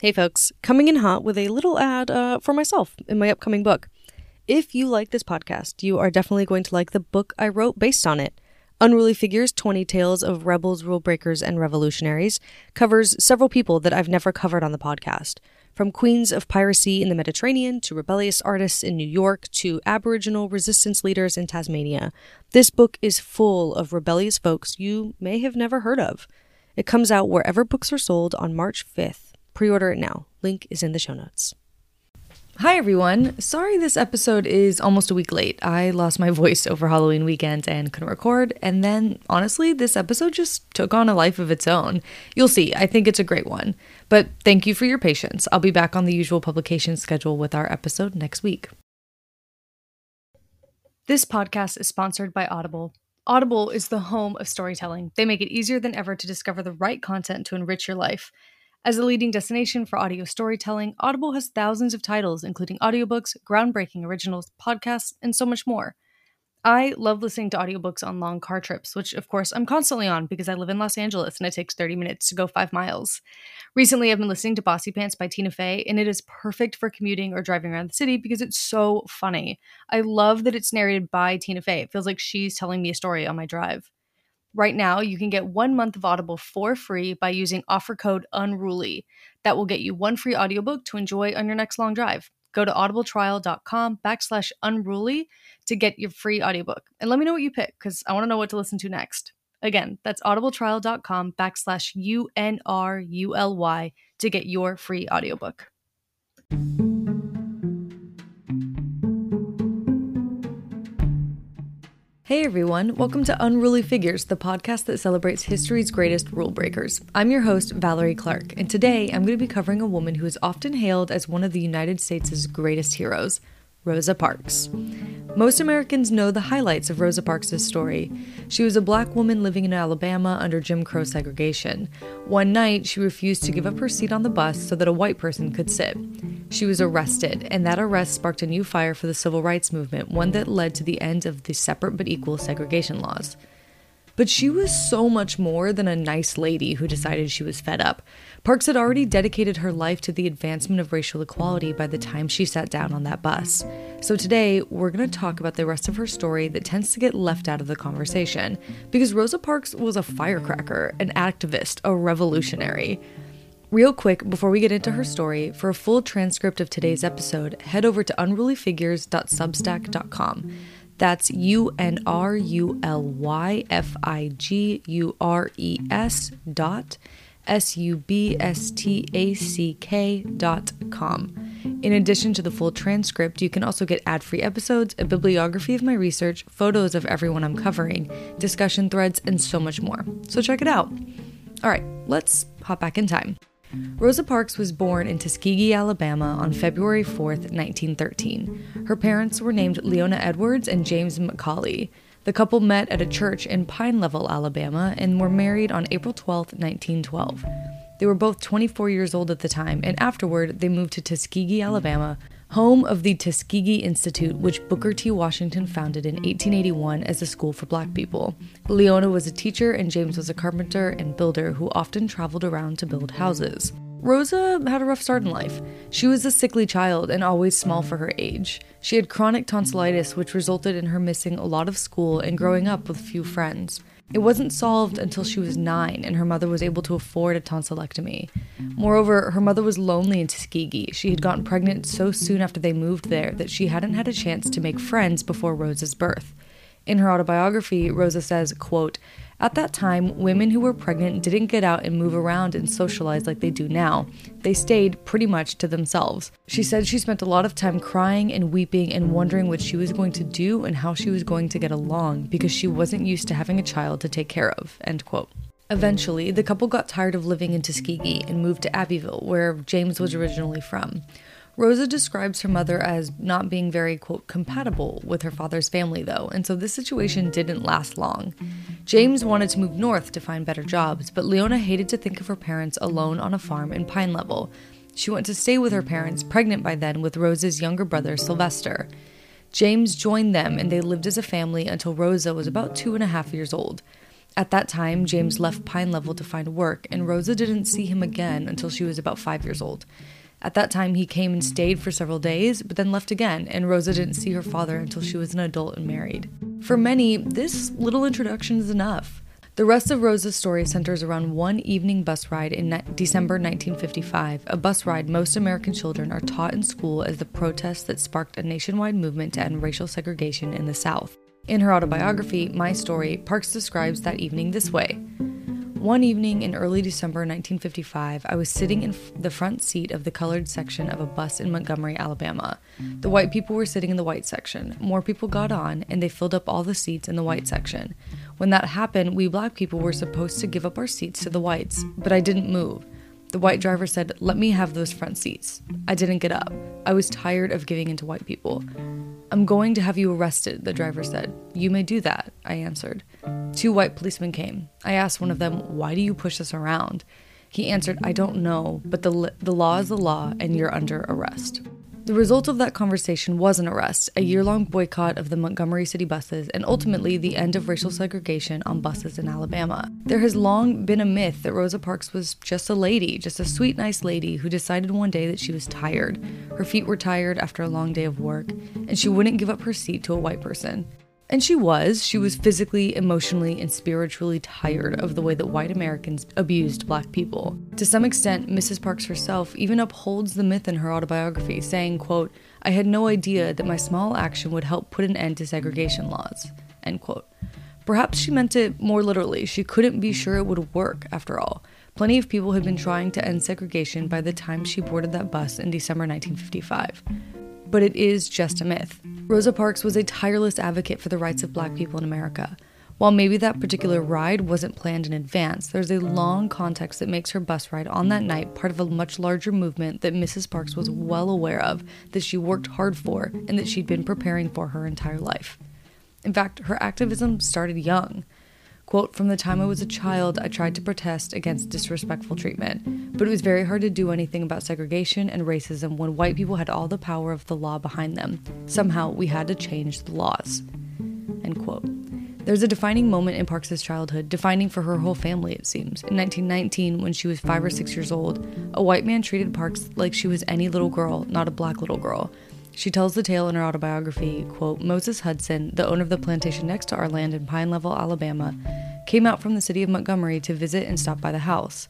Hey, folks, coming in hot with a little ad uh, for myself in my upcoming book. If you like this podcast, you are definitely going to like the book I wrote based on it. Unruly Figures 20 Tales of Rebels, Rule Breakers, and Revolutionaries covers several people that I've never covered on the podcast. From queens of piracy in the Mediterranean to rebellious artists in New York to Aboriginal resistance leaders in Tasmania, this book is full of rebellious folks you may have never heard of. It comes out wherever books are sold on March 5th. Pre order it now. Link is in the show notes. Hi, everyone. Sorry this episode is almost a week late. I lost my voice over Halloween weekend and couldn't record. And then, honestly, this episode just took on a life of its own. You'll see, I think it's a great one. But thank you for your patience. I'll be back on the usual publication schedule with our episode next week. This podcast is sponsored by Audible. Audible is the home of storytelling. They make it easier than ever to discover the right content to enrich your life. As a leading destination for audio storytelling, Audible has thousands of titles, including audiobooks, groundbreaking originals, podcasts, and so much more. I love listening to audiobooks on long car trips, which of course I'm constantly on because I live in Los Angeles and it takes 30 minutes to go five miles. Recently, I've been listening to Bossypants by Tina Fey, and it is perfect for commuting or driving around the city because it's so funny. I love that it's narrated by Tina Fey. It feels like she's telling me a story on my drive. Right now, you can get one month of Audible for free by using offer code UNRULY. That will get you one free audiobook to enjoy on your next long drive. Go to audibletrial.com backslash unruly to get your free audiobook. And let me know what you pick because I want to know what to listen to next. Again, that's audibletrial.com backslash U-N-R-U-L-Y to get your free audiobook. Hey everyone, welcome to Unruly Figures, the podcast that celebrates history's greatest rule breakers. I'm your host, Valerie Clark, and today I'm going to be covering a woman who is often hailed as one of the United States' greatest heroes, Rosa Parks. Most Americans know the highlights of Rosa Parks' story. She was a black woman living in Alabama under Jim Crow segregation. One night, she refused to give up her seat on the bus so that a white person could sit. She was arrested, and that arrest sparked a new fire for the civil rights movement, one that led to the end of the separate but equal segregation laws. But she was so much more than a nice lady who decided she was fed up. Parks had already dedicated her life to the advancement of racial equality by the time she sat down on that bus. So today, we're going to talk about the rest of her story that tends to get left out of the conversation. Because Rosa Parks was a firecracker, an activist, a revolutionary. Real quick, before we get into her story, for a full transcript of today's episode, head over to unrulyfigures.substack.com. That's U N R U L Y F I G U R E S dot S U B S T A C K dot com. In addition to the full transcript, you can also get ad free episodes, a bibliography of my research, photos of everyone I'm covering, discussion threads, and so much more. So check it out. All right, let's hop back in time. Rosa Parks was born in Tuskegee, Alabama on February 4, 1913. Her parents were named Leona Edwards and James McCauley. The couple met at a church in Pine Level, Alabama, and were married on April 12, 1912. They were both 24 years old at the time, and afterward, they moved to Tuskegee, Alabama, home of the Tuskegee Institute, which Booker T. Washington founded in 1881 as a school for black people. Leona was a teacher, and James was a carpenter and builder who often traveled around to build houses. Rosa had a rough start in life. She was a sickly child and always small for her age. She had chronic tonsillitis, which resulted in her missing a lot of school and growing up with few friends. It wasn't solved until she was nine and her mother was able to afford a tonsillectomy. Moreover, her mother was lonely in Tuskegee. She had gotten pregnant so soon after they moved there that she hadn't had a chance to make friends before Rosa's birth. In her autobiography, Rosa says, quote, at that time, women who were pregnant didn't get out and move around and socialize like they do now. They stayed pretty much to themselves. She said she spent a lot of time crying and weeping and wondering what she was going to do and how she was going to get along because she wasn't used to having a child to take care of. End quote. Eventually, the couple got tired of living in Tuskegee and moved to Abbeville, where James was originally from. Rosa describes her mother as not being very, quote, compatible with her father's family, though, and so this situation didn't last long. James wanted to move north to find better jobs, but Leona hated to think of her parents alone on a farm in Pine Level. She went to stay with her parents, pregnant by then with Rosa's younger brother, Sylvester. James joined them, and they lived as a family until Rosa was about two and a half years old. At that time, James left Pine Level to find work, and Rosa didn't see him again until she was about five years old. At that time, he came and stayed for several days, but then left again, and Rosa didn't see her father until she was an adult and married. For many, this little introduction is enough. The rest of Rosa's story centers around one evening bus ride in December 1955, a bus ride most American children are taught in school as the protest that sparked a nationwide movement to end racial segregation in the South. In her autobiography, My Story, Parks describes that evening this way One evening in early December 1955, I was sitting in the front seat of the colored section of a bus in Montgomery, Alabama. The white people were sitting in the white section. More people got on, and they filled up all the seats in the white section. When that happened, we black people were supposed to give up our seats to the whites, but I didn't move. The white driver said, Let me have those front seats. I didn't get up. I was tired of giving in to white people. I'm going to have you arrested, the driver said. You may do that, I answered. Two white policemen came. I asked one of them, Why do you push us around? He answered, I don't know, but the, the law is the law and you're under arrest. The result of that conversation was an arrest, a year long boycott of the Montgomery City buses, and ultimately the end of racial segregation on buses in Alabama. There has long been a myth that Rosa Parks was just a lady, just a sweet, nice lady who decided one day that she was tired. Her feet were tired after a long day of work, and she wouldn't give up her seat to a white person. And she was. She was mm. physically, emotionally, and spiritually tired of the way that white Americans abused black people. To some extent, Mrs. Parks herself even upholds the myth in her autobiography, saying, quote, I had no idea that my small action would help put an end to segregation laws. End quote. Perhaps she meant it more literally. She couldn't be sure it would work, after all. Plenty of people had been trying to end segregation by the time she boarded that bus in December 1955 but it is just a myth. Rosa Parks was a tireless advocate for the rights of black people in America. While maybe that particular ride wasn't planned in advance, there's a long context that makes her bus ride on that night part of a much larger movement that Mrs. Parks was well aware of, that she worked hard for, and that she'd been preparing for her entire life. In fact, her activism started young. Quote, from the time I was a child, I tried to protest against disrespectful treatment, but it was very hard to do anything about segregation and racism when white people had all the power of the law behind them. Somehow, we had to change the laws. End quote. There's a defining moment in Parks' childhood, defining for her whole family, it seems. In 1919, when she was five or six years old, a white man treated Parks like she was any little girl, not a black little girl. She tells the tale in her autobiography, quote, Moses Hudson, the owner of the plantation next to our land in Pine Level, Alabama, came out from the city of Montgomery to visit and stop by the house.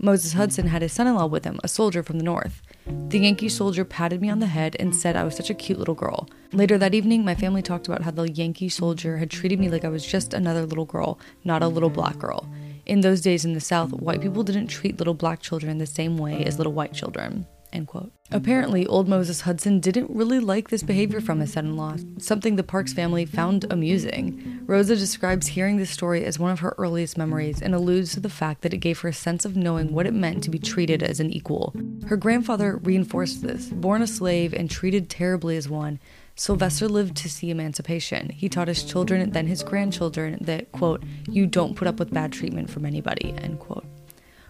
Moses Hudson had his son in law with him, a soldier from the north. The Yankee soldier patted me on the head and said I was such a cute little girl. Later that evening, my family talked about how the Yankee soldier had treated me like I was just another little girl, not a little black girl. In those days in the South, white people didn't treat little black children the same way as little white children. End quote. Apparently, old Moses Hudson didn't really like this behavior from his son in law, something the Parks family found amusing. Rosa describes hearing this story as one of her earliest memories and alludes to the fact that it gave her a sense of knowing what it meant to be treated as an equal. Her grandfather reinforced this. Born a slave and treated terribly as one, Sylvester lived to see emancipation. He taught his children, then his grandchildren, that, quote, you don't put up with bad treatment from anybody, end quote.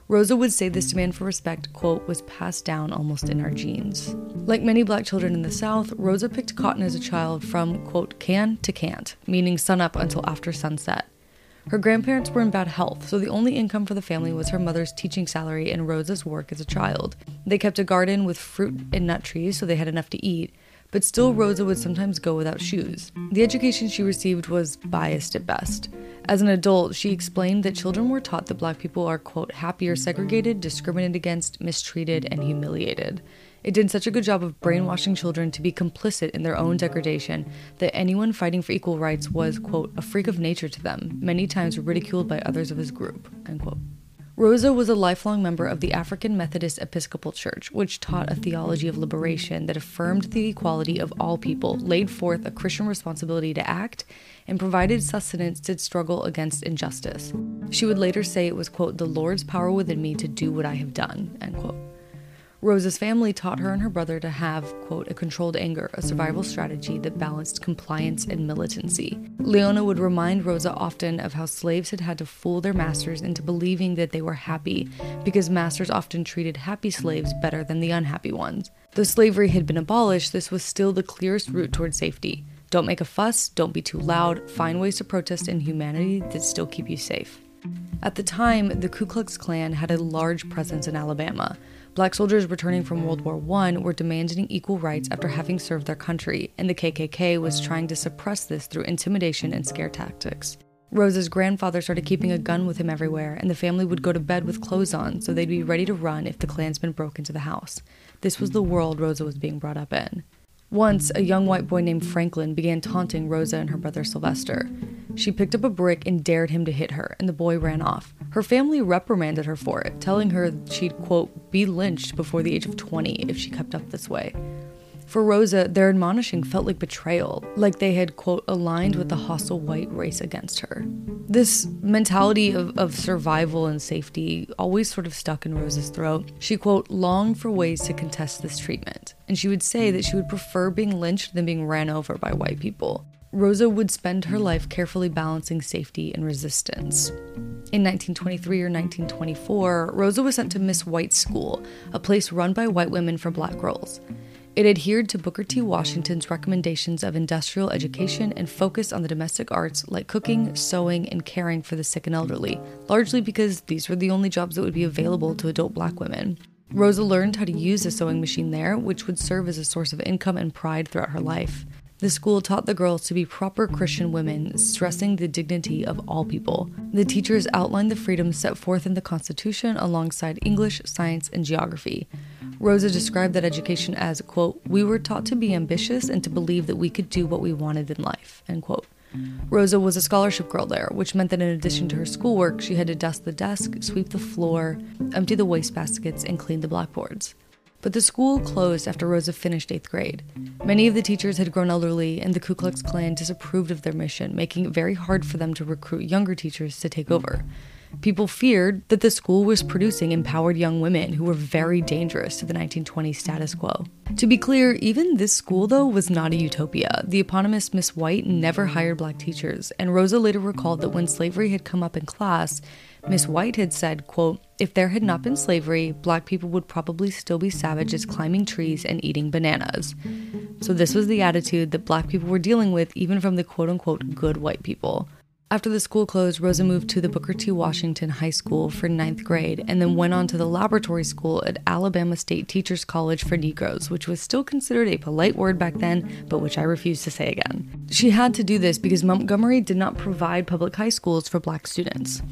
Rosa would say this demand for respect, quote, was passed down almost in our genes. Like many black children in the South, Rosa picked cotton as a child from, quote, can to can't, meaning sunup until after sunset. Her grandparents were in bad health, so the only income for the family was her mother's teaching salary and Rosa's work as a child. They kept a garden with fruit and nut trees so they had enough to eat, but still Rosa would sometimes go without shoes. The education she received was biased at best. As an adult, she explained that children were taught that black people are, quote, happier segregated, discriminated against, mistreated, and humiliated. It did such a good job of brainwashing children to be complicit in their own degradation that anyone fighting for equal rights was, quote, a freak of nature to them, many times ridiculed by others of his group, end quote. Rosa was a lifelong member of the African Methodist Episcopal Church, which taught a theology of liberation that affirmed the equality of all people, laid forth a Christian responsibility to act, and provided sustenance to struggle against injustice. She would later say it was, quote, the Lord's power within me to do what I have done, end quote. Rosa's family taught her and her brother to have, quote, a controlled anger, a survival strategy that balanced compliance and militancy. Leona would remind Rosa often of how slaves had had to fool their masters into believing that they were happy, because masters often treated happy slaves better than the unhappy ones. Though slavery had been abolished, this was still the clearest route toward safety. Don't make a fuss, don't be too loud, find ways to protest in humanity that still keep you safe. At the time, the Ku Klux Klan had a large presence in Alabama. Black soldiers returning from World mm-hmm. War I were demanding equal rights after having served their country, and the KKK was trying to suppress this through intimidation and scare tactics. Rosa's grandfather started keeping a gun with him everywhere, and the family would go to bed with clothes on so they'd be ready to run if the Klansmen broke into the house. This was the world Rosa was being brought up in. Once, a young white boy named Franklin began taunting Rosa and her brother Sylvester. She picked up a brick and dared him to hit her, and the boy ran off. Her family reprimanded her for it, telling her she'd, quote, be lynched before the age of 20 if she kept up this way. For Rosa, their admonishing felt like betrayal, like they had, quote, aligned with the hostile white race against her. This mentality of, of survival and safety always sort of stuck in Rosa's throat. She, quote, longed for ways to contest this treatment, and she would say that she would prefer being lynched than being ran over by white people. Rosa would spend her life carefully balancing safety and resistance. In 1923 or 1924, Rosa was sent to Miss White's School, a place run by white women for black girls. It adhered to Booker T. Washington's recommendations of industrial education and focused on the domestic arts like cooking, sewing, and caring for the sick and elderly, largely because these were the only jobs that would be available to adult black women. Rosa learned how to use a sewing machine there, which would serve as a source of income and pride throughout her life. The school taught the girls to be proper Christian women, stressing the dignity of all people. The teachers outlined the freedoms set forth in the Constitution alongside English, science, and geography. Rosa described that education as, quote, we were taught to be ambitious and to believe that we could do what we wanted in life, end quote. Rosa was a scholarship girl there, which meant that in addition to her schoolwork, she had to dust the desk, sweep the floor, empty the wastebaskets, and clean the blackboards. But the school closed after Rosa finished eighth grade. Many of the teachers had grown elderly, and the Ku Klux Klan disapproved of their mission, making it very hard for them to recruit younger teachers to take over. People feared that the school was producing empowered young women who were very dangerous to the 1920s status quo. To be clear, even this school, though, was not a utopia. The eponymous Miss White never hired black teachers, and Rosa later recalled that when slavery had come up in class, Miss White had said, quote, if there had not been slavery, black people would probably still be savages climbing trees and eating bananas. So this was the attitude that black people were dealing with even from the quote unquote good white people. After the school closed, Rosa moved to the Booker T. Washington High School for ninth grade and then went on to the laboratory school at Alabama State Teachers College for Negroes, which was still considered a polite word back then, but which I refuse to say again. She had to do this because Montgomery did not provide public high schools for black students.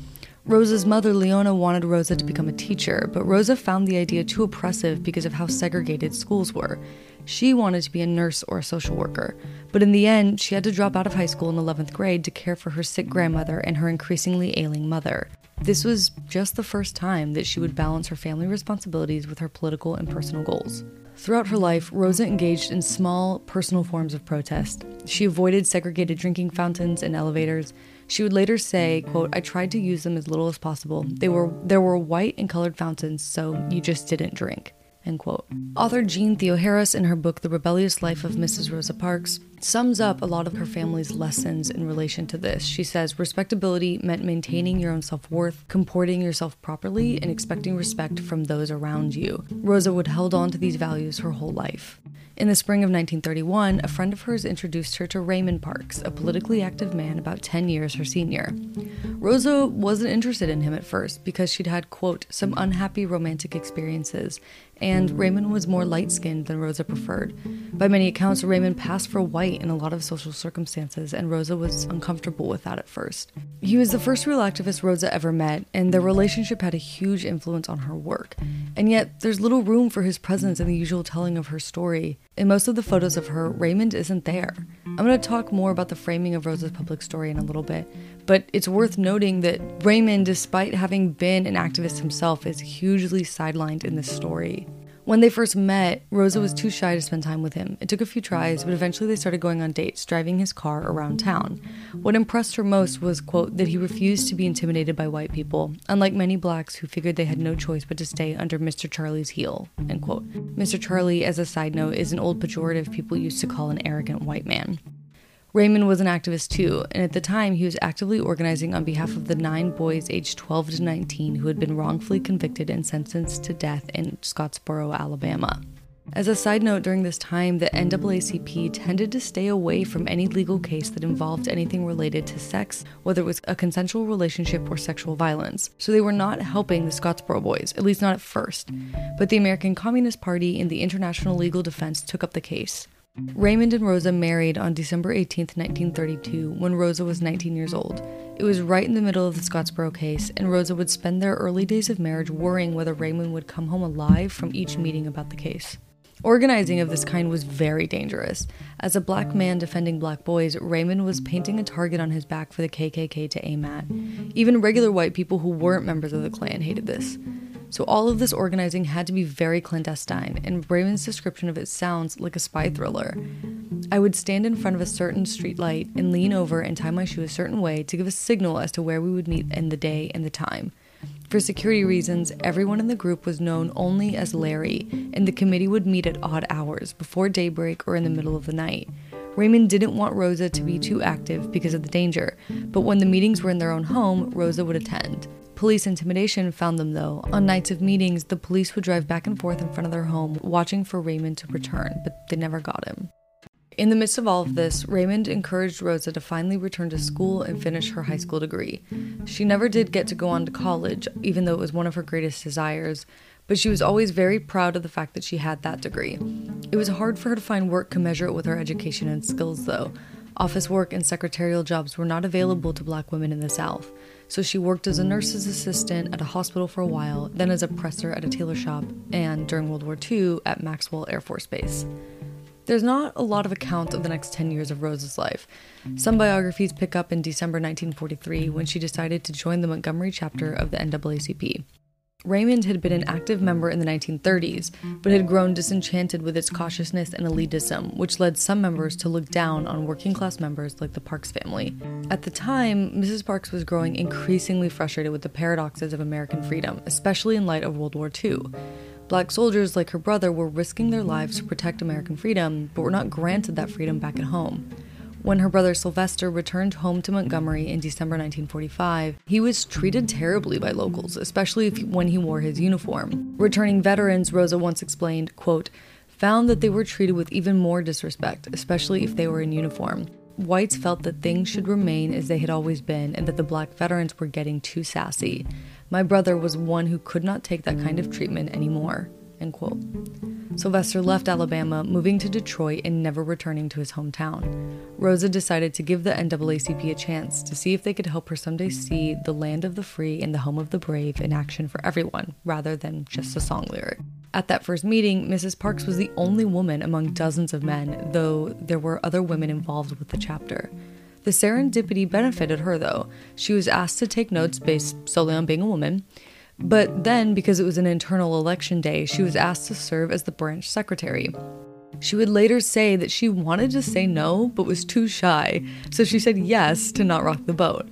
Rosa's mother, Leona, wanted Rosa to become a teacher, but Rosa found the idea too oppressive because of how segregated schools were. She wanted to be a nurse or a social worker, but in the end, she had to drop out of high school in 11th grade to care for her sick grandmother and her increasingly ailing mother. This was just the first time that she would balance her family responsibilities with her political and personal goals. Throughout her life, Rosa engaged in small, personal forms of protest. She avoided segregated drinking fountains and elevators. She would later say, quote, I tried to use them as little as possible. They were there were white and colored fountains, so you just didn't drink. End quote. Author Jeanne Theoharis, in her book The Rebellious Life of Mrs. Rosa Parks, sums up a lot of her family's lessons in relation to this. She says respectability meant maintaining your own self worth, comporting yourself properly, and expecting respect from those around you. Rosa would held on to these values her whole life. In the spring of 1931, a friend of hers introduced her to Raymond Parks, a politically active man about 10 years her senior. Rosa wasn't interested in him at first because she'd had, quote, some unhappy romantic experiences, and Raymond was more light skinned than Rosa preferred. By many accounts, Raymond passed for white in a lot of social circumstances, and Rosa was uncomfortable with that at first. He was the first real activist Rosa ever met, and their relationship had a huge influence on her work. And yet, there's little room for his presence in the usual telling of her story. In most of the photos of her, Raymond isn't there. I'm going to talk more about the framing of Rosa's public story in a little bit, but it's worth noting that Raymond, despite having been an activist himself, is hugely sidelined in this story. When they first met, Rosa was too shy to spend time with him. It took a few tries, but eventually they started going on dates, driving his car around town. What impressed her most was, quote, that he refused to be intimidated by white people, unlike many blacks who figured they had no choice but to stay under Mr. Charlie's heel, end quote. Mr. Charlie, as a side note, is an old pejorative people used to call an arrogant white man. Raymond was an activist too, and at the time he was actively organizing on behalf of the nine boys aged 12 to 19 who had been wrongfully convicted and sentenced to death in Scottsboro, Alabama. As a side note, during this time, the NAACP tended to stay away from any legal case that involved anything related to sex, whether it was a consensual relationship or sexual violence. So they were not helping the Scottsboro boys, at least not at first. But the American Communist Party and the International Legal Defense took up the case. Raymond and Rosa married on December 18, 1932, when Rosa was 19 years old. It was right in the middle of the Scottsboro case, and Rosa would spend their early days of marriage worrying whether Raymond would come home alive from each meeting about the case. Organizing of this kind was very dangerous. As a black man defending black boys, Raymond was painting a target on his back for the KKK to aim at. Even regular white people who weren't members of the Klan hated this. So all of this organizing had to be very clandestine, and Raymond's description of it sounds like a spy thriller. I would stand in front of a certain street light and lean over and tie my shoe a certain way to give a signal as to where we would meet in the day and the time. For security reasons, everyone in the group was known only as Larry, and the committee would meet at odd hours, before daybreak or in the middle of the night. Raymond didn't want Rosa to be too active because of the danger, but when the meetings were in their own home, Rosa would attend. Police intimidation found them, though. On nights of meetings, the police would drive back and forth in front of their home, watching for Raymond to return, but they never got him. In the midst of all of this, Raymond encouraged Rosa to finally return to school and finish her high school degree. She never did get to go on to college, even though it was one of her greatest desires, but she was always very proud of the fact that she had that degree. It was hard for her to find work commensurate with her education and skills, though. Office work and secretarial jobs were not available to black women in the South. So she worked as a nurse's assistant at a hospital for a while, then as a presser at a tailor shop, and during World War II at Maxwell Air Force Base. There's not a lot of account of the next 10 years of Rosa's life. Some biographies pick up in December 1943 when she decided to join the Montgomery chapter of the NAACP. Raymond had been an active member in the 1930s, but had grown disenchanted with its cautiousness and elitism, which led some members to look down on working class members like the Parks family. At the time, Mrs. Parks was growing increasingly frustrated with the paradoxes of American freedom, especially in light of World War II. Black soldiers like her brother were risking their lives to protect American freedom, but were not granted that freedom back at home. When her brother Sylvester returned home to Montgomery in December 1945, he was treated terribly by locals, especially if, when he wore his uniform. Returning veterans, Rosa once explained, quote, found that they were treated with even more disrespect, especially if they were in uniform. Whites felt that things should remain as they had always been and that the black veterans were getting too sassy. My brother was one who could not take that kind of treatment anymore. End quote. Sylvester left Alabama, moving to Detroit and never returning to his hometown. Rosa decided to give the NAACP a chance to see if they could help her someday see the land of the free and the home of the brave in action for everyone, rather than just a song lyric. At that first meeting, Mrs. Parks was the only woman among dozens of men, though there were other women involved with the chapter. The serendipity benefited her, though. She was asked to take notes based solely on being a woman. But then, because it was an internal election day, she was asked to serve as the branch secretary. She would later say that she wanted to say no, but was too shy, so she said yes to not rock the boat.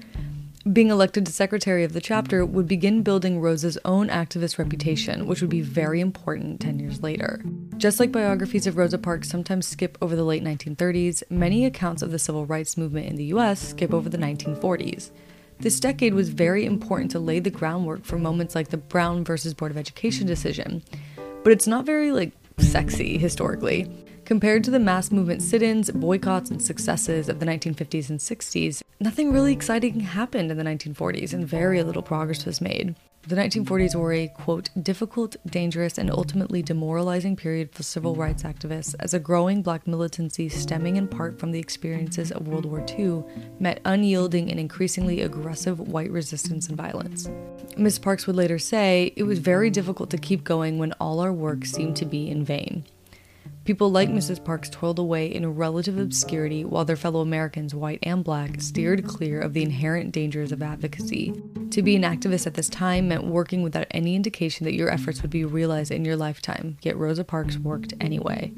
Being elected to secretary of the chapter would begin building Rosa's own activist reputation, which would be very important 10 years later. Just like biographies of Rosa Parks sometimes skip over the late 1930s, many accounts of the civil rights movement in the US skip over the 1940s. This decade was very important to lay the groundwork for moments like the Brown versus Board of Education decision, but it's not very like sexy historically. Compared to the mass movement sit ins, boycotts, and successes of the 1950s and 60s, nothing really exciting happened in the 1940s and very little progress was made. The 1940s were a, quote, difficult, dangerous, and ultimately demoralizing period for civil rights activists as a growing black militancy stemming in part from the experiences of World War II met unyielding and increasingly aggressive white resistance and violence. Ms. Parks would later say, It was very difficult to keep going when all our work seemed to be in vain. People like Mrs. Parks toiled away in relative obscurity while their fellow Americans, white and black, steered clear of the inherent dangers of advocacy. To be an activist at this time meant working without any indication that your efforts would be realized in your lifetime, yet Rosa Parks worked anyway.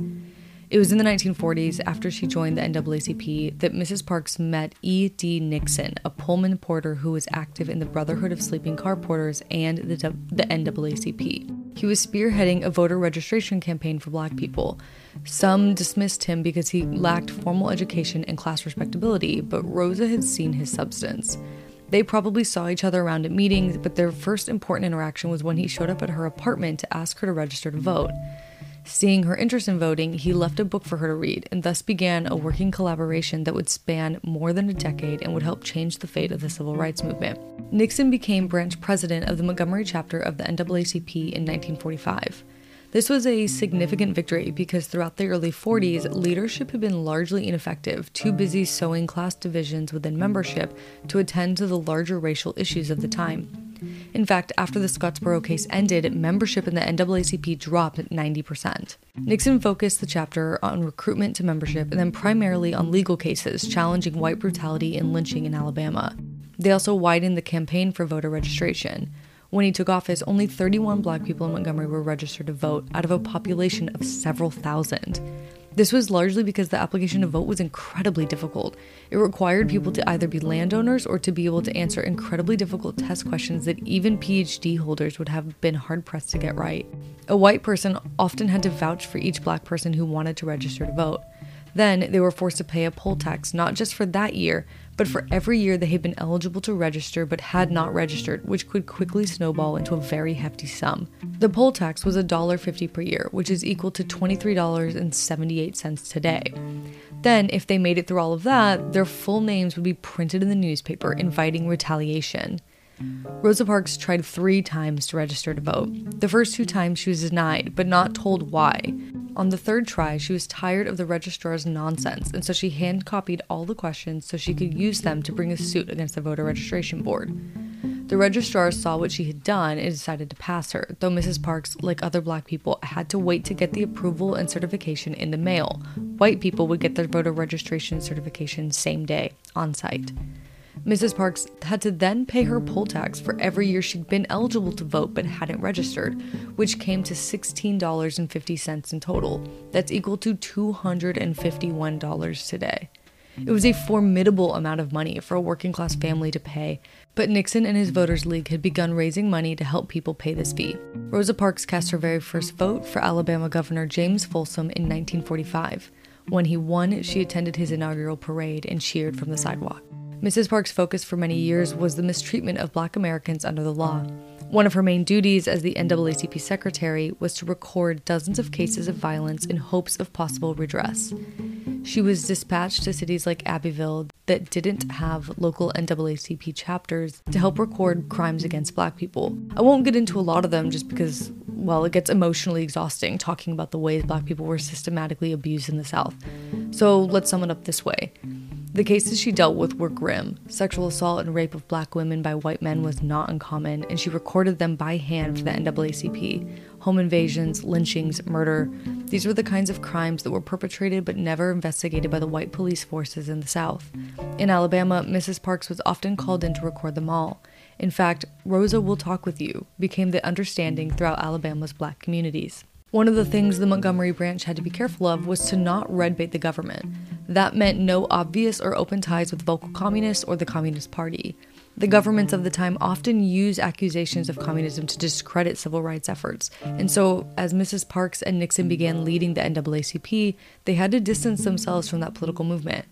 It was in the 1940s, after she joined the NAACP, that Mrs. Parks met E.D. Nixon, a Pullman porter who was active in the Brotherhood of Sleeping Car Porters and the, the NAACP. He was spearheading a voter registration campaign for black people. Some dismissed him because he lacked formal education and class respectability, but Rosa had seen his substance. They probably saw each other around at meetings, but their first important interaction was when he showed up at her apartment to ask her to register to vote. Seeing her interest in voting, he left a book for her to read and thus began a working collaboration that would span more than a decade and would help change the fate of the civil rights movement. Nixon became branch president of the Montgomery chapter of the NAACP in 1945. This was a significant victory because throughout the early 40s, leadership had been largely ineffective, too busy sowing class divisions within membership to attend to the larger racial issues of the time. In fact, after the Scottsboro case ended, membership in the NAACP dropped 90%. Nixon focused the chapter on recruitment to membership and then primarily on legal cases challenging white brutality and lynching in Alabama. They also widened the campaign for voter registration. When he took office, only 31 black people in Montgomery were registered to vote out of a population of several thousand. This was largely because the application to vote was incredibly difficult. It required people to either be landowners or to be able to answer incredibly difficult test questions that even PhD holders would have been hard pressed to get right. A white person often had to vouch for each black person who wanted to register to vote. Then they were forced to pay a poll tax not just for that year, but for every year they had been eligible to register but had not registered, which could quickly snowball into a very hefty sum. The poll tax was $1.50 per year, which is equal to $23.78 today. Then, if they made it through all of that, their full names would be printed in the newspaper, inviting retaliation. Rosa Parks tried three times to register to vote. The first two times she was denied, but not told why. On the third try, she was tired of the registrar's nonsense, and so she hand copied all the questions so she could use them to bring a suit against the voter registration board. The registrar saw what she had done and decided to pass her, though Mrs. Parks, like other black people, had to wait to get the approval and certification in the mail. White people would get their voter registration certification same day, on site. Mrs. Parks had to then pay her poll tax for every year she'd been eligible to vote but hadn't registered, which came to $16.50 in total. That's equal to $251 today. It was a formidable amount of money for a working class family to pay, but Nixon and his Voters League had begun raising money to help people pay this fee. Rosa Parks cast her very first vote for Alabama Governor James Folsom in 1945. When he won, she attended his inaugural parade and cheered from the sidewalk. Mrs. Parks' focus for many years was the mistreatment of black Americans under the law. One of her main duties as the NAACP secretary was to record dozens of cases of violence in hopes of possible redress. She was dispatched to cities like Abbeville that didn't have local NAACP chapters to help record crimes against black people. I won't get into a lot of them just because, well, it gets emotionally exhausting talking about the ways black people were systematically abused in the South. So let's sum it up this way. The cases she dealt with were grim. Sexual assault and rape of black women by white men was not uncommon, and she recorded them by hand for the NAACP. Home invasions, lynchings, murder. These were the kinds of crimes that were perpetrated but never investigated by the white police forces in the South. In Alabama, Mrs. Parks was often called in to record them all. In fact, Rosa Will Talk With You became the understanding throughout Alabama's black communities. One of the things the Montgomery branch had to be careful of was to not red bait the government. That meant no obvious or open ties with vocal communists or the Communist Party. The governments of the time often used accusations of communism to discredit civil rights efforts. And so, as Mrs. Parks and Nixon began leading the NAACP, they had to distance themselves from that political movement.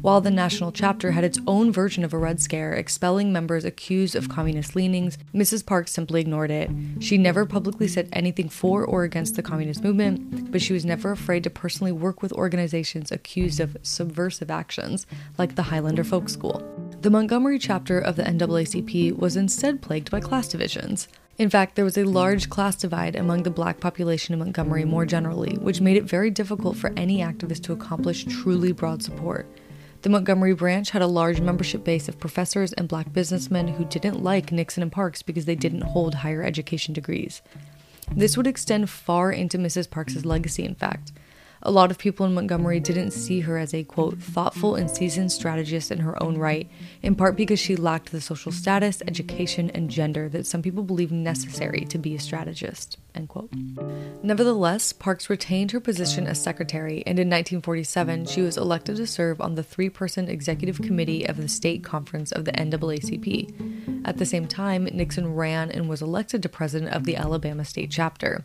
While the national chapter had its own version of a Red Scare, expelling members accused of communist leanings, Mrs. Parks simply ignored it. She never publicly said anything for or against the communist movement, but she was never afraid to personally work with organizations accused of subversive actions, like the Highlander Folk School. The Montgomery chapter of the NAACP was instead plagued by class divisions. In fact, there was a large class divide among the black population in Montgomery more generally, which made it very difficult for any activist to accomplish truly broad support. The Montgomery branch had a large membership base of professors and black businessmen who didn't like Nixon and Parks because they didn't hold higher education degrees. This would extend far into Mrs. Parks's legacy, in fact. A lot of people in Montgomery didn't see her as a quote, thoughtful and seasoned strategist in her own right, in part because she lacked the social status, education, and gender that some people believe necessary to be a strategist. End quote. Nevertheless, Parks retained her position as secretary, and in 1947, she was elected to serve on the three person executive committee of the state conference of the NAACP. At the same time, Nixon ran and was elected to president of the Alabama state chapter.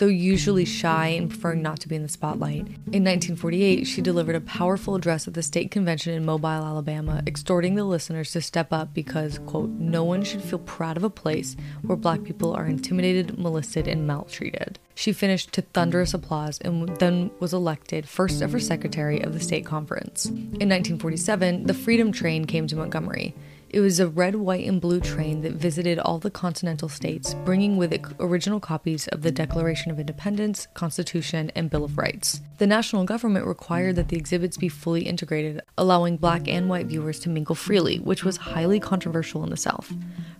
Though usually shy and preferring not to be in the spotlight. In 1948, she delivered a powerful address at the state convention in Mobile, Alabama, exhorting the listeners to step up because, quote, no one should feel proud of a place where black people are intimidated, molested, and maltreated. She finished to thunderous applause and then was elected first ever secretary of the state conference. In 1947, the Freedom Train came to Montgomery. It was a red, white, and blue train that visited all the continental states, bringing with it original copies of the Declaration of Independence, Constitution, and Bill of Rights. The national government required that the exhibits be fully integrated, allowing black and white viewers to mingle freely, which was highly controversial in the South.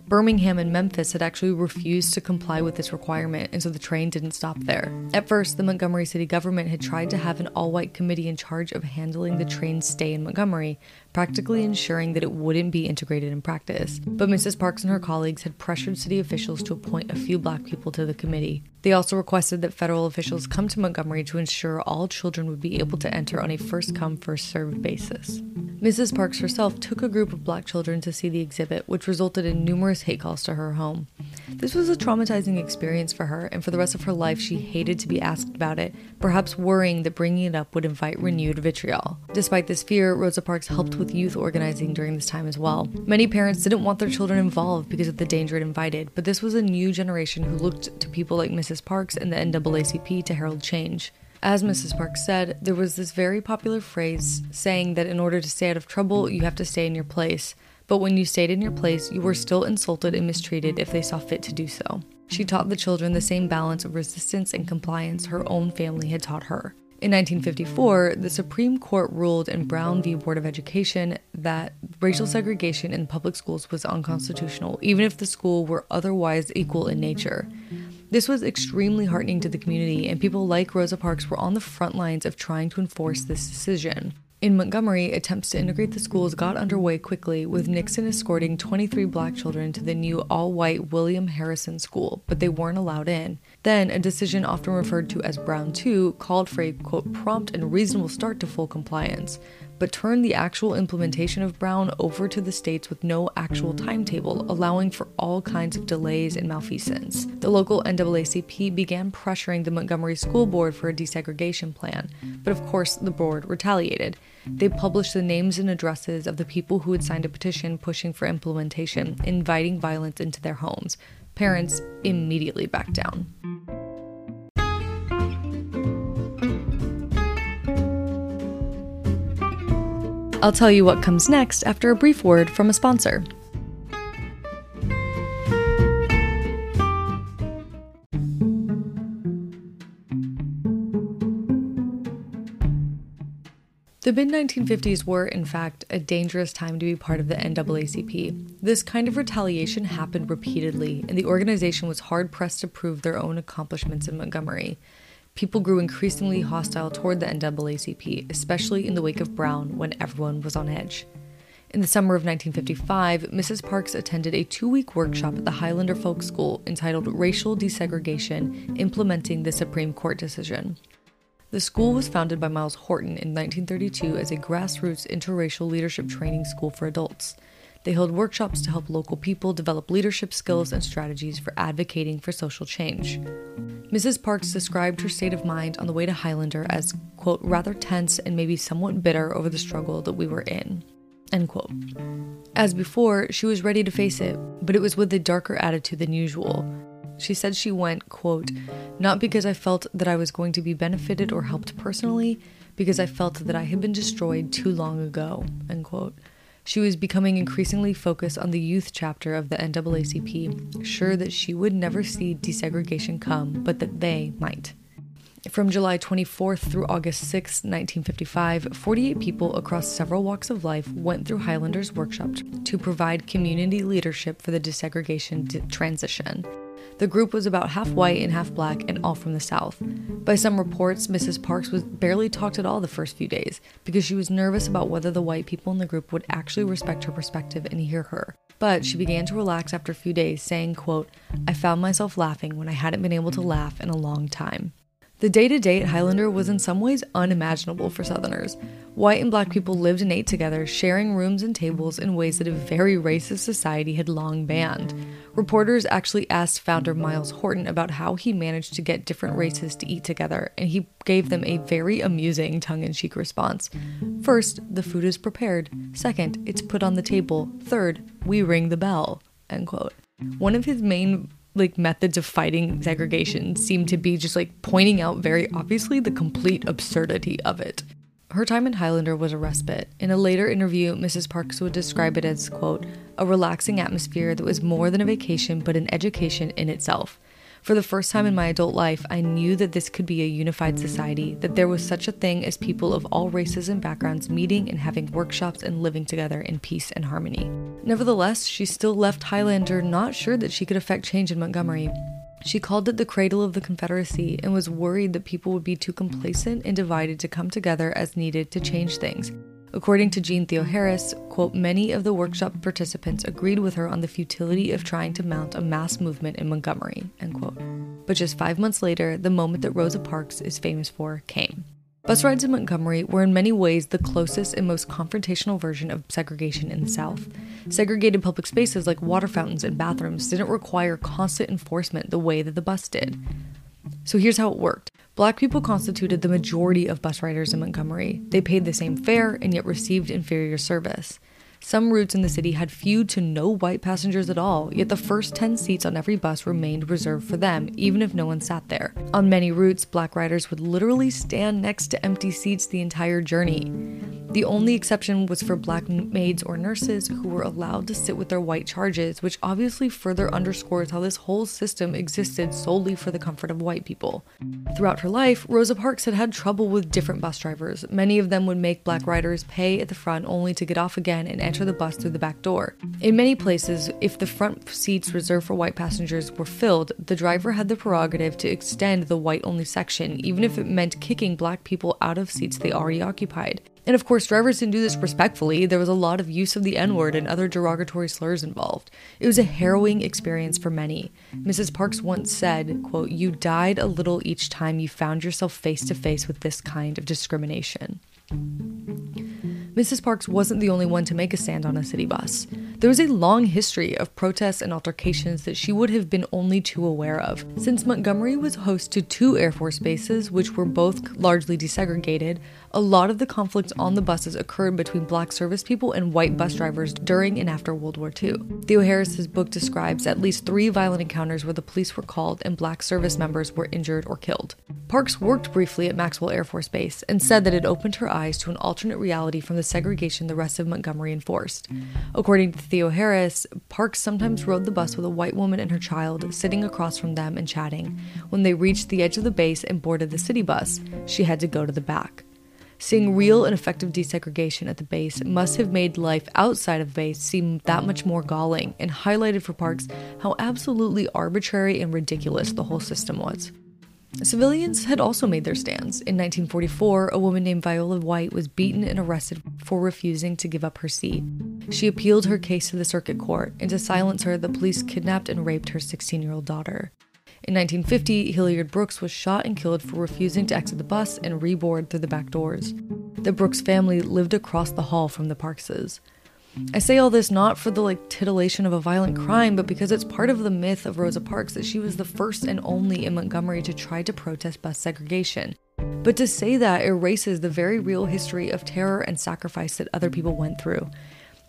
Birmingham and Memphis had actually refused to comply with this requirement, and so the train didn't stop there. At first, the Montgomery city government had tried to have an all white committee in charge of handling the train's stay in Montgomery, practically ensuring that it wouldn't be integrated in practice. But Mrs. Parks and her colleagues had pressured city officials to appoint a few black people to the committee. They also requested that federal officials come to Montgomery to ensure all children would be able to enter on a first come, first served basis. Mrs. Parks herself took a group of black children to see the exhibit, which resulted in numerous hate calls to her home. This was a traumatizing experience for her, and for the rest of her life, she hated to be asked about it, perhaps worrying that bringing it up would invite renewed vitriol. Despite this fear, Rosa Parks helped with youth organizing during this time as well. Many parents didn't want their children involved because of the danger it invited, but this was a new generation who looked to people like Mrs. Parks and the NAACP to herald change. As Mrs. Parks said, there was this very popular phrase saying that in order to stay out of trouble, you have to stay in your place. But when you stayed in your place, you were still insulted and mistreated if they saw fit to do so. She taught the children the same balance of resistance and compliance her own family had taught her. In 1954, the Supreme Court ruled in Brown v. Board of Education that racial segregation in public schools was unconstitutional, even if the school were otherwise equal in nature. This was extremely heartening to the community, and people like Rosa Parks were on the front lines of trying to enforce this decision. In Montgomery, attempts to integrate the schools got underway quickly, with Nixon escorting 23 black children to the new all white William Harrison School, but they weren't allowed in. Then, a decision often referred to as Brown 2 called for a quote, prompt and reasonable start to full compliance, but turned the actual implementation of Brown over to the states with no actual timetable, allowing for all kinds of delays and malfeasance. The local NAACP began pressuring the Montgomery School Board for a desegregation plan, but of course, the board retaliated. They published the names and addresses of the people who had signed a petition pushing for implementation, inviting violence into their homes. Parents immediately backed down. I'll tell you what comes next after a brief word from a sponsor. The mid 1950s were, in fact, a dangerous time to be part of the NAACP. This kind of retaliation happened repeatedly, and the organization was hard pressed to prove their own accomplishments in Montgomery. People grew increasingly hostile toward the NAACP, especially in the wake of Brown when everyone was on edge. In the summer of 1955, Mrs. Parks attended a two week workshop at the Highlander Folk School entitled Racial Desegregation Implementing the Supreme Court Decision. The school was founded by Myles Horton in 1932 as a grassroots interracial leadership training school for adults. They held workshops to help local people develop leadership skills and strategies for advocating for social change. Mrs. Parks described her state of mind on the way to Highlander as, quote, rather tense and maybe somewhat bitter over the struggle that we were in, end quote. As before, she was ready to face it, but it was with a darker attitude than usual. She said she went, quote, not because I felt that I was going to be benefited or helped personally, because I felt that I had been destroyed too long ago, end quote. She was becoming increasingly focused on the youth chapter of the NAACP, sure that she would never see desegregation come, but that they might. From July 24th through August 6, 1955, 48 people across several walks of life went through Highlander's workshop to provide community leadership for the desegregation transition. The group was about half white and half black and all from the South. By some reports, Mrs. Parks was barely talked at all the first few days because she was nervous about whether the white people in the group would actually respect her perspective and hear her. But she began to relax after a few days, saying, quote, I found myself laughing when I hadn't been able to laugh in a long time. The day to day at Highlander was in some ways unimaginable for Southerners. White and black people lived and ate together, sharing rooms and tables in ways that a very racist society had long banned. Reporters actually asked founder Myles Horton about how he managed to get different races to eat together, and he gave them a very amusing tongue in cheek response. First, the food is prepared. Second, it's put on the table. Third, we ring the bell. End quote. One of his main like methods of fighting segregation seemed to be just like pointing out very obviously the complete absurdity of it. Her time in Highlander was a respite. In a later interview, Mrs. Parks would describe it as, quote, a relaxing atmosphere that was more than a vacation but an education in itself. For the first time in my adult life, I knew that this could be a unified society, that there was such a thing as people of all races and backgrounds meeting and having workshops and living together in peace and harmony. Nevertheless, she still left Highlander not sure that she could affect change in Montgomery. She called it the cradle of the Confederacy and was worried that people would be too complacent and divided to come together as needed to change things. According to Jeanne Theoharis, quote, many of the workshop participants agreed with her on the futility of trying to mount a mass movement in Montgomery, end quote. But just five months later, the moment that Rosa Parks is famous for came. Bus rides in Montgomery were in many ways the closest and most confrontational version of segregation in the South. Segregated public spaces like water fountains and bathrooms didn't require constant enforcement the way that the bus did. So here's how it worked Black people constituted the majority of bus riders in Montgomery. They paid the same fare and yet received inferior service. Some routes in the city had few to no white passengers at all, yet the first 10 seats on every bus remained reserved for them, even if no one sat there. On many routes, black riders would literally stand next to empty seats the entire journey. The only exception was for black maids or nurses who were allowed to sit with their white charges, which obviously further underscores how this whole system existed solely for the comfort of white people. Throughout her life, Rosa Parks had had trouble with different bus drivers. Many of them would make black riders pay at the front only to get off again and enter the bus through the back door. In many places, if the front seats reserved for white passengers were filled, the driver had the prerogative to extend the white only section, even if it meant kicking black people out of seats they already occupied. And of course, drivers didn't do this respectfully. There was a lot of use of the N word and other derogatory slurs involved. It was a harrowing experience for many. Mrs. Parks once said, quote, You died a little each time you found yourself face to face with this kind of discrimination. Mrs. Parks wasn't the only one to make a stand on a city bus. There was a long history of protests and altercations that she would have been only too aware of. Since Montgomery was host to two Air Force bases, which were both largely desegregated, a lot of the conflicts on the buses occurred between black service people and white bus drivers during and after World War II. Theoharis's book describes at least three violent encounters where the police were called and black service members were injured or killed. Parks worked briefly at Maxwell Air Force Base and said that it opened her eyes to an alternate reality from the segregation the rest of Montgomery enforced. According to Theoharis, Parks sometimes rode the bus with a white woman and her child sitting across from them and chatting. When they reached the edge of the base and boarded the city bus, she had to go to the back. Seeing real and effective desegregation at the base must have made life outside of base seem that much more galling and highlighted for Parks how absolutely arbitrary and ridiculous the whole system was. Civilians had also made their stands. In 1944, a woman named Viola White was beaten and arrested for refusing to give up her seat. She appealed her case to the circuit court, and to silence her, the police kidnapped and raped her 16 year old daughter. In 1950, Hilliard Brooks was shot and killed for refusing to exit the bus and reboard through the back doors. The Brooks family lived across the hall from the Parkses. I say all this not for the like titillation of a violent crime, but because it's part of the myth of Rosa Parks that she was the first and only in Montgomery to try to protest bus segregation. But to say that erases the very real history of terror and sacrifice that other people went through.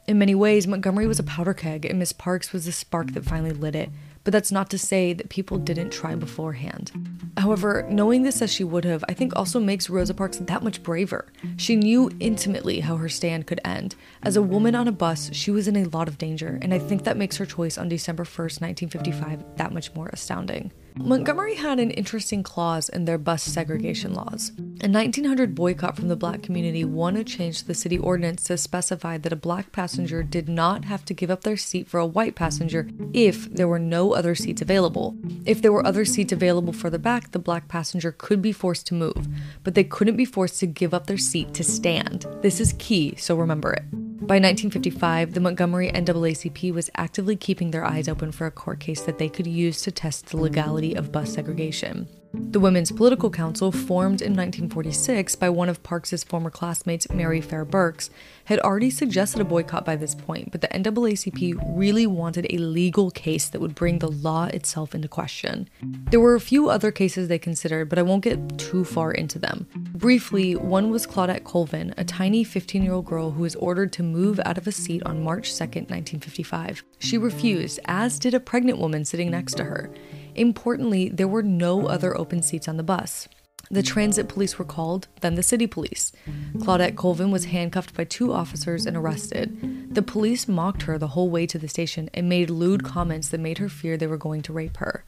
In many ways, Montgomery was a powder keg, and Miss Parks was the spark that finally lit it but that's not to say that people didn't try beforehand. However, knowing this as she would have, I think also makes Rosa Parks that much braver. She knew intimately how her stand could end. As a woman on a bus, she was in a lot of danger, and I think that makes her choice on December 1st, 1955, that much more astounding. Montgomery had an interesting clause in their bus segregation laws. A 1900 boycott from the black community won a change to the city ordinance to specify that a black passenger did not have to give up their seat for a white passenger if there were no other seats available. If there were other seats available further back, the black passenger could be forced to move, but they couldn't be forced to give up their seat to stand. This is key, so remember it. By 1955, the Montgomery NAACP was actively keeping their eyes open for a court case that they could use to test the legality of bus segregation. The Women's Political Council, formed in 1946 by one of Parks's former classmates, Mary Fair Burks, had already suggested a boycott by this point, but the NAACP really wanted a legal case that would bring the law itself into question. There were a few other cases they considered, but I won't get too far into them. Briefly, one was Claudette Colvin, a tiny 15 year old girl who was ordered to move out of a seat on March 2, 1955. She refused, as did a pregnant woman sitting next to her. Importantly, there were no other open seats on the bus. The transit police were called, then the city police. Claudette Colvin was handcuffed by two officers and arrested. The police mocked her the whole way to the station and made lewd comments that made her fear they were going to rape her.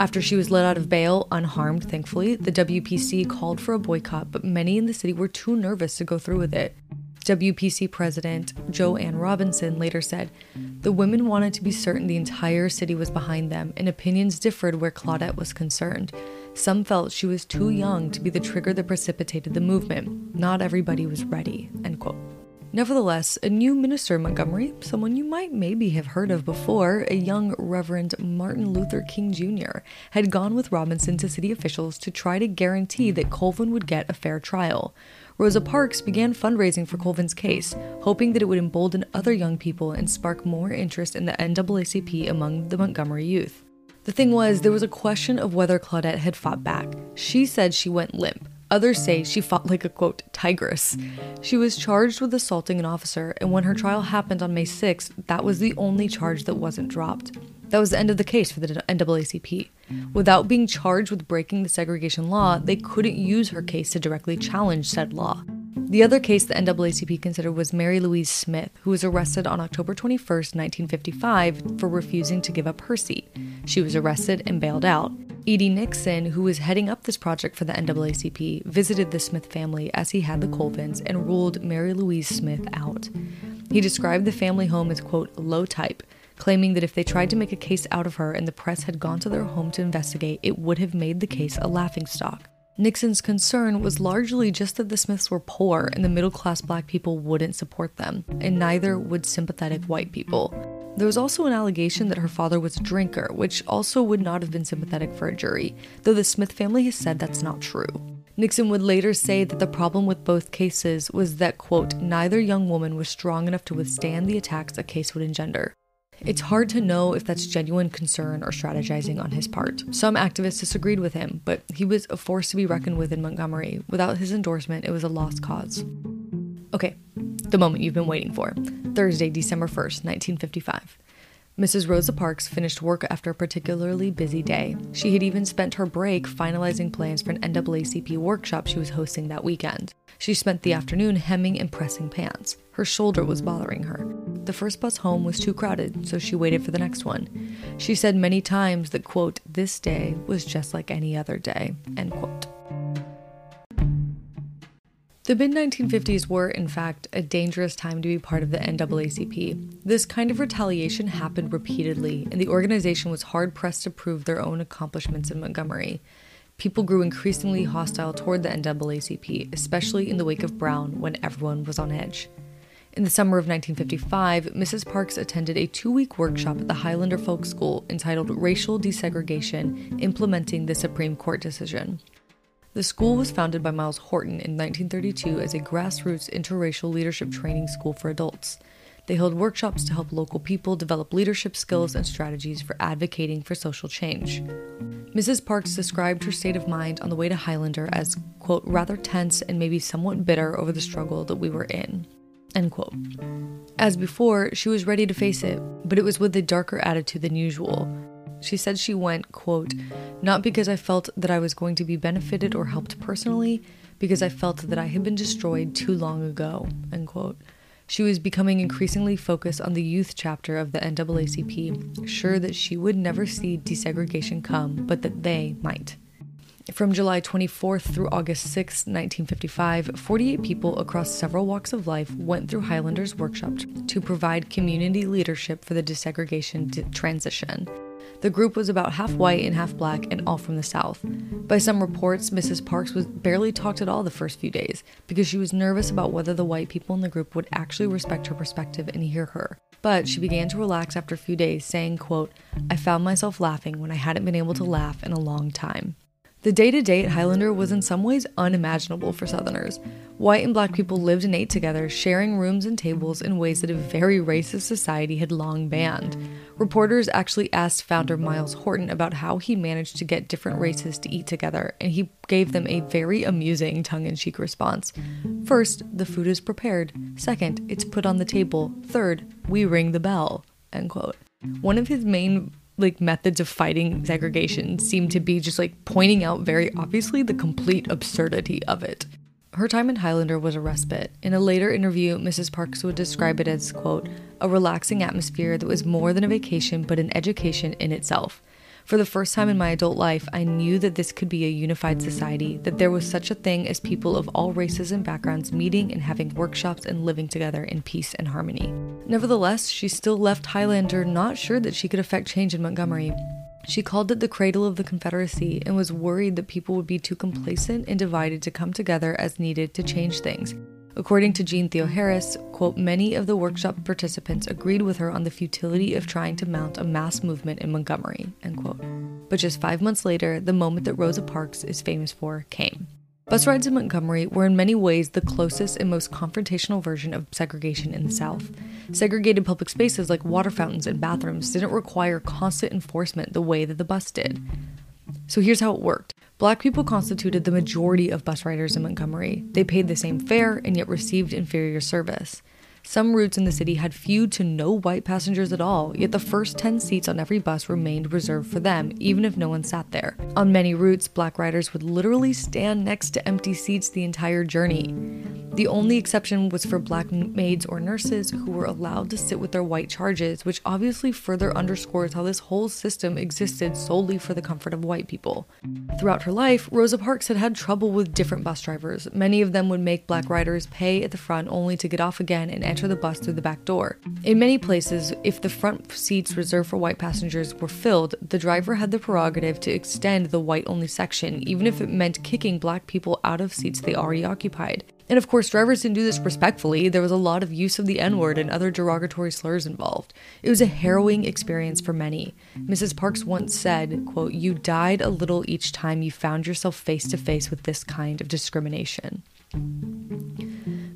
After she was let out of bail, unharmed thankfully, the WPC called for a boycott, but many in the city were too nervous to go through with it. WPC President Jo Ann Robinson later said, The women wanted to be certain the entire city was behind them, and opinions differed where Claudette was concerned. Some felt she was too young to be the trigger that precipitated the movement. Not everybody was ready. End quote. Nevertheless, a new minister in Montgomery, someone you might maybe have heard of before, a young Reverend Martin Luther King Jr., had gone with Robinson to city officials to try to guarantee that Colvin would get a fair trial. Rosa Parks began fundraising for Colvin's case, hoping that it would embolden other young people and spark more interest in the NAACP among the Montgomery youth. The thing was, there was a question of whether Claudette had fought back. She said she went limp. Others say she fought like a quote, tigress. She was charged with assaulting an officer, and when her trial happened on May 6th, that was the only charge that wasn't dropped. That was the end of the case for the NAACP. Mm. Without being charged with breaking the segregation law, they couldn't use her case to directly challenge said law. The other case the NAACP considered was Mary Louise Smith, who was arrested on October 21, 1955, for refusing to give up her seat. She was arrested and bailed out. E.D. Nixon, who was heading up this project for the NAACP, visited the Smith family as he had the Colvins and ruled Mary Louise Smith out. He described the family home as, quote, low type, claiming that if they tried to make a case out of her and the press had gone to their home to investigate, it would have made the case a laughingstock. Nixon's concern was largely just that the Smiths were poor and the middle class black people wouldn't support them, and neither would sympathetic white people. There was also an allegation that her father was a drinker, which also would not have been sympathetic for a jury, though the Smith family has said that's not true. Nixon would later say that the problem with both cases was that, quote, neither young woman was strong enough to withstand the attacks a case would engender. It's hard to know if that's genuine concern or strategizing on his part. Some activists disagreed with him, but he was a force to be reckoned with in Montgomery. Without his endorsement, it was a lost cause. Okay, the moment you've been waiting for Thursday, December 1st, 1955. Mrs. Rosa Parks finished work after a particularly busy day. She had even spent her break finalizing plans for an NAACP workshop she was hosting that weekend. She spent the afternoon hemming and pressing pants. Her shoulder was bothering her. The first bus home was too crowded, so she waited for the next one. She said many times that, quote, this day was just like any other day, end quote. The mid 1950s were, in fact, a dangerous time to be part of the NAACP. This kind of retaliation happened repeatedly, and the organization was hard pressed to prove their own accomplishments in Montgomery. People grew increasingly hostile toward the NAACP, especially in the wake of Brown when everyone was on edge. In the summer of 1955, Mrs. Parks attended a two week workshop at the Highlander Folk School entitled Racial Desegregation Implementing the Supreme Court Decision. The school was founded by Myles Horton in 1932 as a grassroots interracial leadership training school for adults. They held workshops to help local people develop leadership skills and strategies for advocating for social change. Mrs. Parks described her state of mind on the way to Highlander as, quote, rather tense and maybe somewhat bitter over the struggle that we were in, end quote. As before, she was ready to face it, but it was with a darker attitude than usual. She said she went, quote, not because I felt that I was going to be benefited or helped personally, because I felt that I had been destroyed too long ago, end quote. She was becoming increasingly focused on the youth chapter of the NAACP, sure that she would never see desegregation come, but that they might. From July 24th through August 6, 1955, 48 people across several walks of life went through Highlander's workshop to provide community leadership for the desegregation transition. The group was about half white and half black and all from the South. By some reports, Mrs. Parks was barely talked at all the first few days because she was nervous about whether the white people in the group would actually respect her perspective and hear her. But she began to relax after a few days, saying, quote, I found myself laughing when I hadn't been able to laugh in a long time. The day to day at Highlander was in some ways unimaginable for Southerners. White and black people lived and ate together, sharing rooms and tables in ways that a very racist society had long banned. Reporters actually asked founder Myles Horton about how he managed to get different races to eat together, and he gave them a very amusing tongue in cheek response. First, the food is prepared. Second, it's put on the table. Third, we ring the bell. End quote. One of his main like methods of fighting segregation seem to be just like pointing out very obviously the complete absurdity of it. Her time in Highlander was a respite. In a later interview, Mrs. Parks would describe it as, quote, a relaxing atmosphere that was more than a vacation but an education in itself. For the first time in my adult life, I knew that this could be a unified society, that there was such a thing as people of all races and backgrounds meeting and having workshops and living together in peace and harmony. Nevertheless, she still left Highlander not sure that she could affect change in Montgomery. She called it the cradle of the Confederacy and was worried that people would be too complacent and divided to come together as needed to change things. According to Jeanne Theoharis, quote, many of the workshop participants agreed with her on the futility of trying to mount a mass movement in Montgomery, end quote. But just five months later, the moment that Rosa Parks is famous for came. Bus rides in Montgomery were in many ways the closest and most confrontational version of segregation in the South. Segregated public spaces like water fountains and bathrooms didn't require constant enforcement the way that the bus did. So here's how it worked Black people constituted the majority of bus riders in Montgomery. They paid the same fare and yet received inferior service. Some routes in the city had few to no white passengers at all, yet the first 10 seats on every bus remained reserved for them, even if no one sat there. On many routes, black riders would literally stand next to empty seats the entire journey. The only exception was for black maids or nurses who were allowed to sit with their white charges, which obviously further underscores how this whole system existed solely for the comfort of white people. Throughout her life, Rosa Parks had had trouble with different bus drivers. Many of them would make black riders pay at the front only to get off again and enter the bus through the back door. In many places, if the front seats reserved for white passengers were filled, the driver had the prerogative to extend the white only section, even if it meant kicking black people out of seats they already occupied. And of course, drivers didn't do this respectfully. There was a lot of use of the N word and other derogatory slurs involved. It was a harrowing experience for many. Mrs. Parks once said, quote, You died a little each time you found yourself face to face with this kind of discrimination.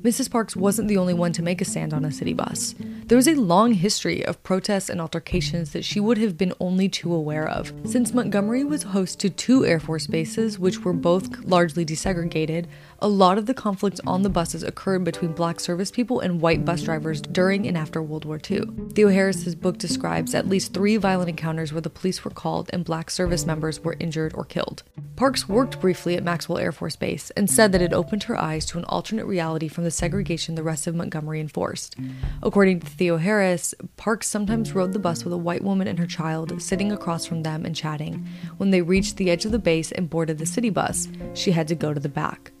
Mrs. Parks wasn't the only one to make a stand on a city bus. There was a long history of protests and altercations that she would have been only too aware of. Since Montgomery was host to two Air Force bases, which were both largely desegregated, a lot of the conflicts on the buses occurred between black service people and white bus drivers during and after World War II. Theoharis's book describes at least three violent encounters where the police were called and black service members were injured or killed. Parks worked briefly at Maxwell Air Force Base and said that it opened her eyes to an alternate reality from the segregation the rest of Montgomery enforced. According to Theoharis, Parks sometimes rode the bus with a white woman and her child sitting across from them and chatting. When they reached the edge of the base and boarded the city bus, she had to go to the back.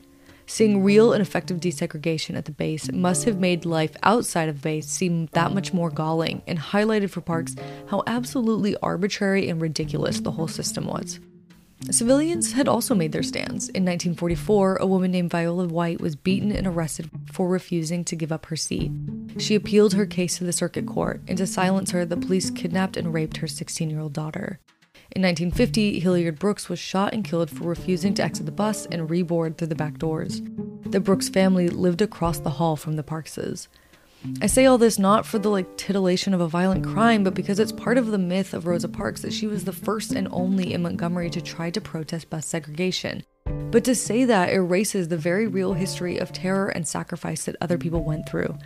Seeing real and effective desegregation at the base must have made life outside of base seem that much more galling and highlighted for Parks how absolutely arbitrary and ridiculous the whole system was. Civilians had also made their stands. In 1944, a woman named Viola White was beaten and arrested for refusing to give up her seat. She appealed her case to the circuit court, and to silence her, the police kidnapped and raped her 16 year old daughter. In 1950, Hilliard Brooks was shot and killed for refusing to exit the bus and reboard through the back doors. The Brooks family lived across the hall from the Parkses. I say all this not for the like titillation of a violent crime, but because it's part of the myth of Rosa Parks that she was the first and only in Montgomery to try to protest bus segregation. But to say that erases the very real history of terror and sacrifice that other people went through.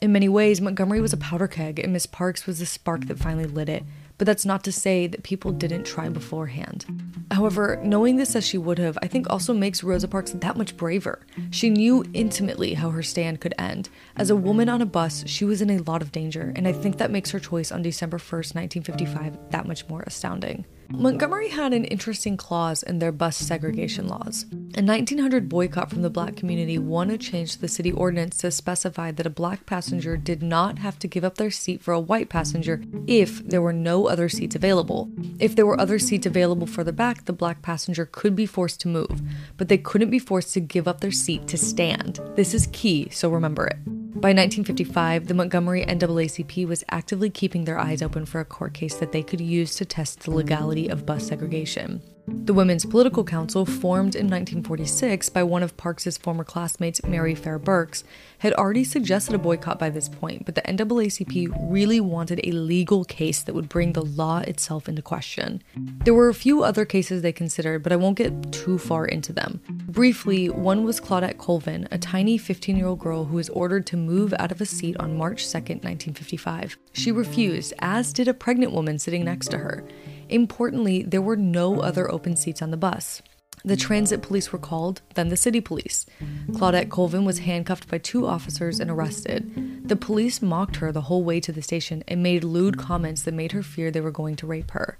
In many ways, Montgomery was a powder keg, and Miss Parks was the spark that finally lit it but that's not to say that people didn't try beforehand. However, knowing this as she would have, I think also makes Rosa Parks that much braver. She knew intimately how her stand could end. As a woman on a bus, she was in a lot of danger, and I think that makes her choice on December 1st, 1955, that much more astounding. Montgomery had an interesting clause in their bus segregation laws. A 1900 boycott from the black community won a change to the city ordinance to specify that a black passenger did not have to give up their seat for a white passenger if there were no other seats available. If there were other seats available further back, the black passenger could be forced to move, but they couldn't be forced to give up their seat to stand. This is key, so remember it. By 1955, the Montgomery NAACP was actively keeping their eyes open for a court case that they could use to test the legality of bus segregation. The Women's Political Council, formed in 1946 by one of Parks's former classmates, Mary Fair Burks, had already suggested a boycott by this point, but the NAACP really wanted a legal case that would bring the law itself into question. There were a few other cases they considered, but I won't get too far into them. Briefly, one was Claudette Colvin, a tiny 15 year old girl who was ordered to move out of a seat on March 2, 1955. She refused, as did a pregnant woman sitting next to her. Importantly, there were no oh. other open seats on the bus. The transit police were called, then the city police. Claudette Colvin was handcuffed by two officers and arrested. The police mocked her the whole way to the station and made lewd comments that made her fear they were going to rape her.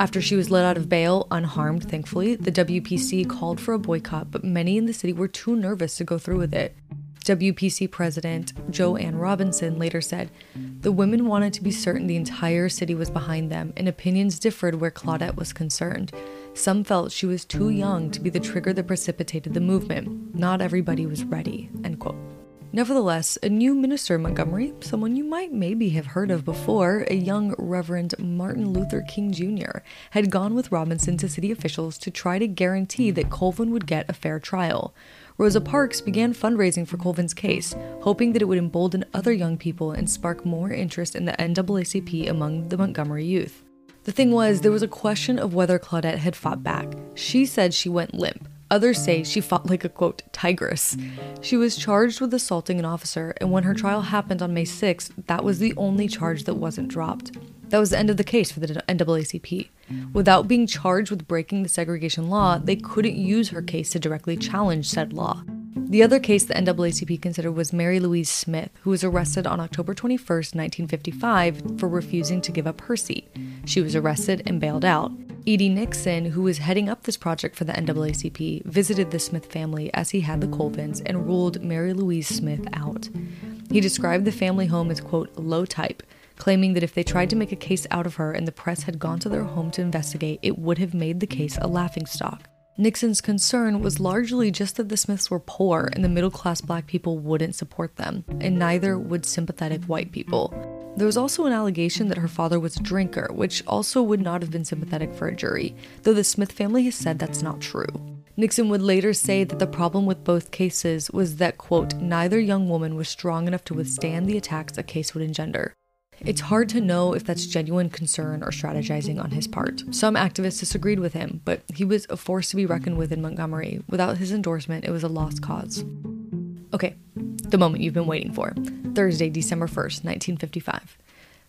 After she was let out of bail, unharmed thankfully, the WPC called for a boycott, but many in the city were too nervous to go through with it. WPC President Jo Ann Robinson later said, The women wanted to be certain the entire city was behind them, and opinions differed where Claudette was concerned. Some felt she was too young to be the trigger that precipitated the movement. Not everybody was ready. End quote. Nevertheless, a new minister in Montgomery, someone you might maybe have heard of before, a young Reverend Martin Luther King Jr., had gone with Robinson to city officials to try to guarantee that Colvin would get a fair trial. Rosa Parks began fundraising for Colvin's case, hoping that it would embolden other young people and spark more interest in the NAACP among the Montgomery youth. The thing was, there was a question of whether Claudette had fought back. She said she went limp. Others say she fought like a quote, tigress. She was charged with assaulting an officer, and when her trial happened on May 6th, that was the only charge that wasn't dropped. That was the end of the case for the NAACP. Without being charged with breaking the segregation law, they couldn't use her case to directly challenge said law. The other case the NAACP considered was Mary Louise Smith, who was arrested on October 21, 1955, for refusing to give up her seat. She was arrested and bailed out. E.D. Nixon, who was heading up this project for the NAACP, visited the Smith family as he had the Colvins and ruled Mary Louise Smith out. He described the family home as, quote, low type, claiming that if they tried to make a case out of her and the press had gone to their home to investigate, it would have made the case a laughingstock. Nixon's concern was largely just that the Smiths were poor and the middle class black people wouldn't support them, and neither would sympathetic white people. There was also an allegation that her father was a drinker, which also would not have been sympathetic for a jury, though the Smith family has said that's not true. Nixon would later say that the problem with both cases was that, quote, neither young woman was strong enough to withstand the attacks a case would engender. It's hard to know if that's genuine concern or strategizing on his part. Some activists disagreed with him, but he was a force to be reckoned with in Montgomery. Without his endorsement, it was a lost cause. Okay, the moment you've been waiting for Thursday, December 1st, 1955.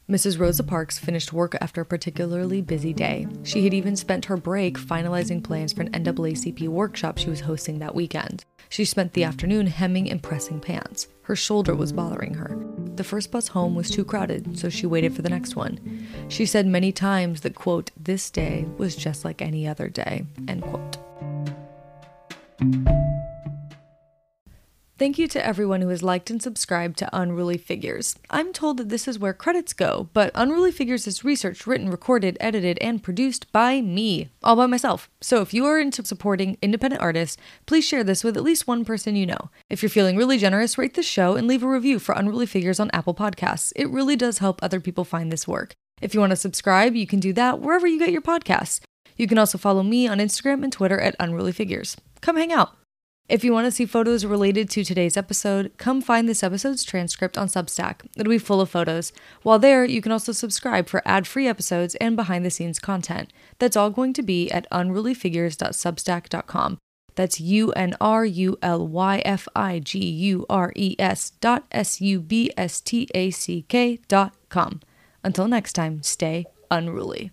Mrs. Rosa Parks finished work after a particularly busy day. She had even spent her break finalizing plans for an NAACP workshop she was hosting that weekend. She spent the afternoon hemming and pressing pants. Her shoulder was bothering her. The first bus home was too crowded, so she waited for the next one. She said many times that, quote, this day was just like any other day, end quote. Thank you to everyone who has liked and subscribed to Unruly Figures. I'm told that this is where credits go, but Unruly Figures is researched, written, recorded, edited, and produced by me, all by myself. So if you are into supporting independent artists, please share this with at least one person you know. If you're feeling really generous, rate the show and leave a review for Unruly Figures on Apple Podcasts. It really does help other people find this work. If you want to subscribe, you can do that wherever you get your podcasts. You can also follow me on Instagram and Twitter at Unruly Figures. Come hang out. If you want to see photos related to today's episode, come find this episode's transcript on Substack. It'll be full of photos. While there, you can also subscribe for ad free episodes and behind the scenes content. That's all going to be at unrulyfigures.substack.com. That's U N R U L Y F I G U R E S dot S U B S T A C K dot com. Until next time, stay unruly.